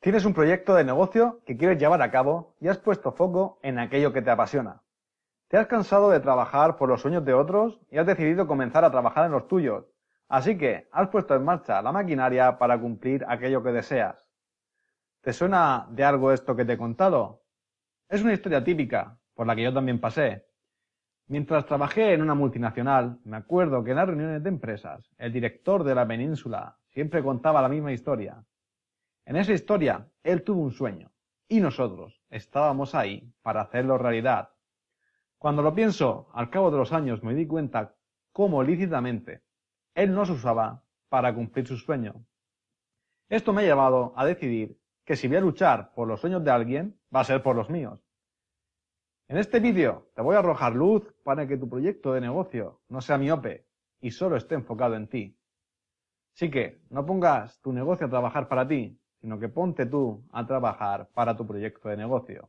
Tienes un proyecto de negocio que quieres llevar a cabo y has puesto foco en aquello que te apasiona. Te has cansado de trabajar por los sueños de otros y has decidido comenzar a trabajar en los tuyos. Así que has puesto en marcha la maquinaria para cumplir aquello que deseas. ¿Te suena de algo esto que te he contado? Es una historia típica, por la que yo también pasé. Mientras trabajé en una multinacional, me acuerdo que en las reuniones de empresas, el director de la península siempre contaba la misma historia. En esa historia, él tuvo un sueño, y nosotros estábamos ahí para hacerlo realidad. Cuando lo pienso, al cabo de los años me di cuenta cómo lícitamente él nos usaba para cumplir su sueño. Esto me ha llevado a decidir que si voy a luchar por los sueños de alguien, va a ser por los míos. En este vídeo te voy a arrojar luz para que tu proyecto de negocio no sea miope y solo esté enfocado en ti. Así que no pongas tu negocio a trabajar para ti, sino que ponte tú a trabajar para tu proyecto de negocio.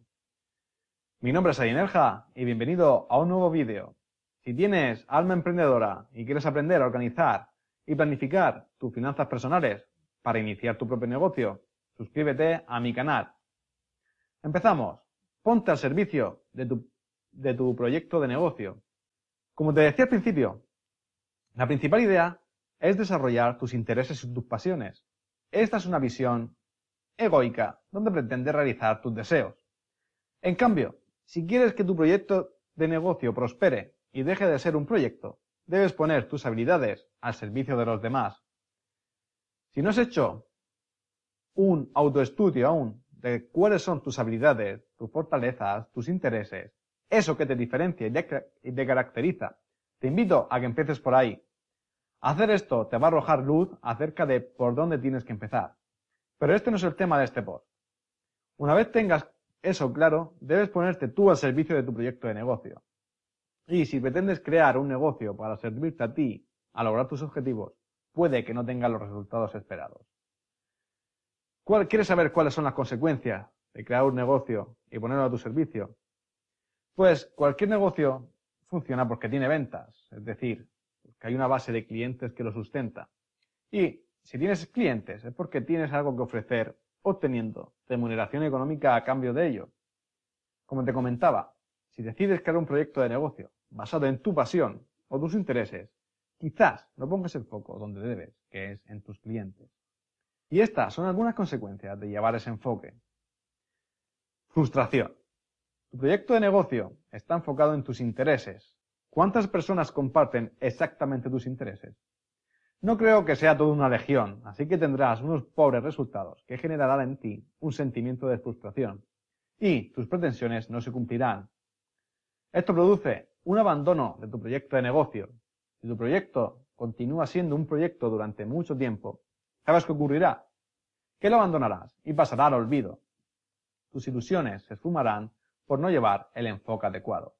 Mi nombre es Ayinelja y bienvenido a un nuevo vídeo. Si tienes alma emprendedora y quieres aprender a organizar y planificar tus finanzas personales para iniciar tu propio negocio, suscríbete a mi canal. Empezamos. Ponte al servicio de tu, de tu proyecto de negocio. Como te decía al principio, la principal idea es desarrollar tus intereses y tus pasiones. Esta es una visión egoica, donde pretendes realizar tus deseos. En cambio, si quieres que tu proyecto de negocio prospere y deje de ser un proyecto, debes poner tus habilidades al servicio de los demás. Si no has hecho un autoestudio aún de cuáles son tus habilidades, tus fortalezas, tus intereses, eso que te diferencia y te caracteriza, te invito a que empieces por ahí. Hacer esto te va a arrojar luz acerca de por dónde tienes que empezar. Pero este no es el tema de este post. Una vez tengas eso claro, debes ponerte tú al servicio de tu proyecto de negocio. Y si pretendes crear un negocio para servirte a ti a lograr tus objetivos, puede que no tengas los resultados esperados. ¿Quieres saber cuáles son las consecuencias de crear un negocio y ponerlo a tu servicio? Pues cualquier negocio funciona porque tiene ventas, es decir, que hay una base de clientes que lo sustenta. Y si tienes clientes es porque tienes algo que ofrecer obteniendo remuneración económica a cambio de ello. Como te comentaba, si decides crear un proyecto de negocio basado en tu pasión o tus intereses, quizás no pongas el foco donde debes, que es en tus clientes. Y estas son algunas consecuencias de llevar ese enfoque. Frustración. Tu proyecto de negocio está enfocado en tus intereses. ¿Cuántas personas comparten exactamente tus intereses? No creo que sea toda una legión, así que tendrás unos pobres resultados que generarán en ti un sentimiento de frustración y tus pretensiones no se cumplirán. Esto produce un abandono de tu proyecto de negocio. Si tu proyecto continúa siendo un proyecto durante mucho tiempo, ¿sabes qué ocurrirá? Que lo abandonarás y pasará al olvido. Tus ilusiones se esfumarán por no llevar el enfoque adecuado.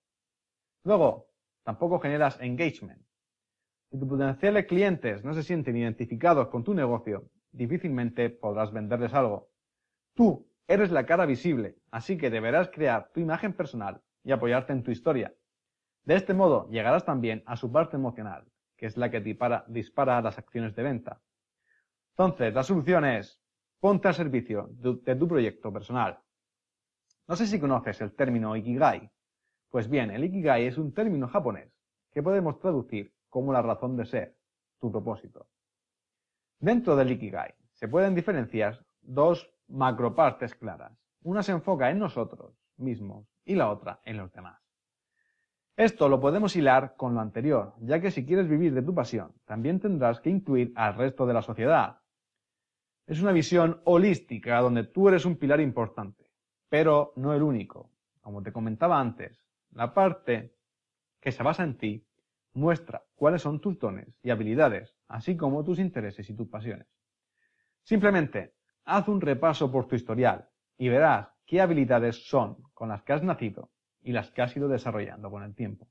Luego, tampoco generas engagement, si tus potenciales clientes no se sienten identificados con tu negocio, difícilmente podrás venderles algo. Tú eres la cara visible, así que deberás crear tu imagen personal y apoyarte en tu historia. De este modo llegarás también a su parte emocional, que es la que dispara, dispara las acciones de venta. Entonces, la solución es ponte al servicio de tu proyecto personal. No sé si conoces el término Ikigai. Pues bien, el Ikigai es un término japonés que podemos traducir como la razón de ser, tu propósito. Dentro del Ikigai se pueden diferenciar dos macropartes claras. Una se enfoca en nosotros mismos y la otra en los demás. Esto lo podemos hilar con lo anterior, ya que si quieres vivir de tu pasión, también tendrás que incluir al resto de la sociedad. Es una visión holística donde tú eres un pilar importante, pero no el único. Como te comentaba antes, la parte que se basa en ti Muestra cuáles son tus dones y habilidades, así como tus intereses y tus pasiones. Simplemente, haz un repaso por tu historial y verás qué habilidades son con las que has nacido y las que has ido desarrollando con el tiempo.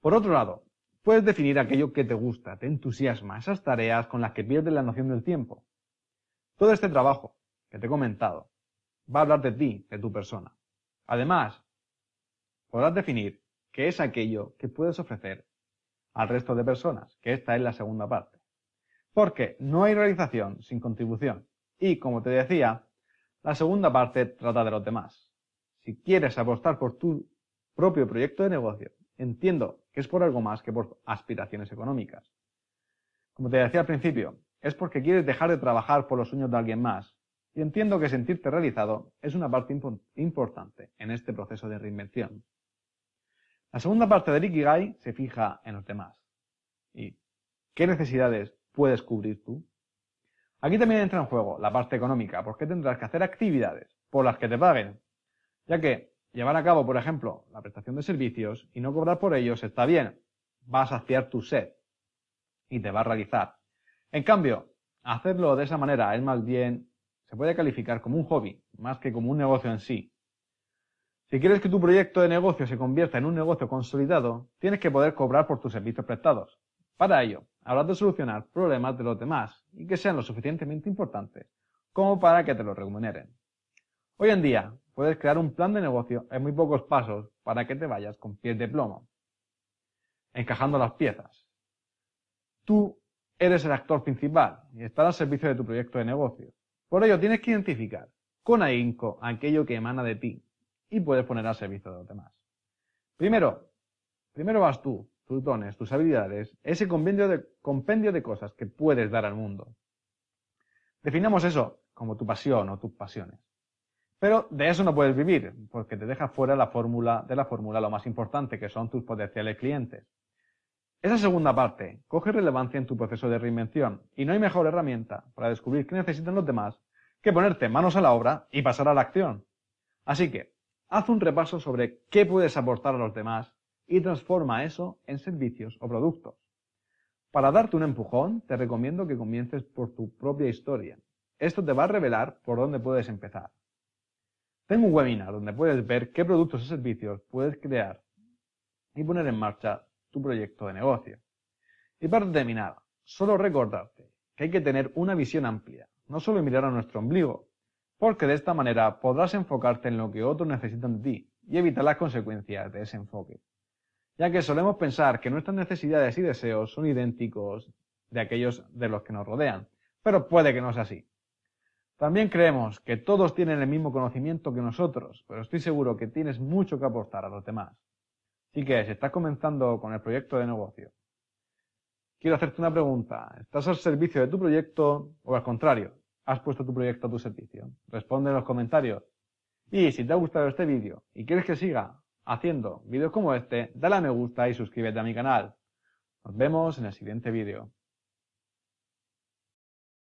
Por otro lado, puedes definir aquello que te gusta, te entusiasma, esas tareas con las que pierdes la noción del tiempo. Todo este trabajo que te he comentado va a hablar de ti, de tu persona. Además, podrás definir qué es aquello que puedes ofrecer al resto de personas, que esta es la segunda parte. Porque no hay realización sin contribución. Y, como te decía, la segunda parte trata de los demás. Si quieres apostar por tu propio proyecto de negocio, entiendo que es por algo más que por aspiraciones económicas. Como te decía al principio, es porque quieres dejar de trabajar por los sueños de alguien más. Y entiendo que sentirte realizado es una parte importante en este proceso de reinvención. La segunda parte del Ikigai se fija en los demás. ¿Y qué necesidades puedes cubrir tú? Aquí también entra en juego la parte económica, porque tendrás que hacer actividades por las que te paguen, ya que llevar a cabo, por ejemplo, la prestación de servicios y no cobrar por ellos está bien, va a saciar tu sed y te va a realizar. En cambio, hacerlo de esa manera es más bien, se puede calificar como un hobby, más que como un negocio en sí. Si quieres que tu proyecto de negocio se convierta en un negocio consolidado, tienes que poder cobrar por tus servicios prestados. Para ello, habrás de solucionar problemas de los demás y que sean lo suficientemente importantes como para que te lo remuneren. Hoy en día, puedes crear un plan de negocio en muy pocos pasos para que te vayas con pies de plomo, encajando las piezas. Tú eres el actor principal y estás al servicio de tu proyecto de negocio. Por ello, tienes que identificar con ahínco aquello que emana de ti y puedes poner al servicio de los demás. Primero, primero vas tú, tus dones, tus habilidades, ese compendio de, compendio de cosas que puedes dar al mundo. Definamos eso como tu pasión o tus pasiones. Pero de eso no puedes vivir, porque te deja fuera la fórmula de la fórmula lo más importante, que son tus potenciales clientes. Esa segunda parte coge relevancia en tu proceso de reinvención y no hay mejor herramienta para descubrir qué necesitan los demás que ponerte manos a la obra y pasar a la acción. Así que, haz un repaso sobre qué puedes aportar a los demás y transforma eso en servicios o productos. Para darte un empujón, te recomiendo que comiences por tu propia historia. Esto te va a revelar por dónde puedes empezar. Tengo un webinar donde puedes ver qué productos o servicios puedes crear y poner en marcha tu proyecto de negocio. Y para terminar, solo recordarte que hay que tener una visión amplia, no solo mirar a nuestro ombligo, porque de esta manera podrás enfocarte en lo que otros necesitan de ti y evitar las consecuencias de ese enfoque. Ya que solemos pensar que nuestras necesidades y deseos son idénticos de aquellos de los que nos rodean, pero puede que no sea así. También creemos que todos tienen el mismo conocimiento que nosotros, pero estoy seguro que tienes mucho que aportar a los demás. Así que si estás comenzando con el proyecto de negocio, quiero hacerte una pregunta. ¿Estás al servicio de tu proyecto o al contrario? Has puesto tu proyecto a tu servicio? Responde en los comentarios. Y si te ha gustado este vídeo y quieres que siga haciendo vídeos como este, dale a me gusta y suscríbete a mi canal. Nos vemos en el siguiente vídeo.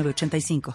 85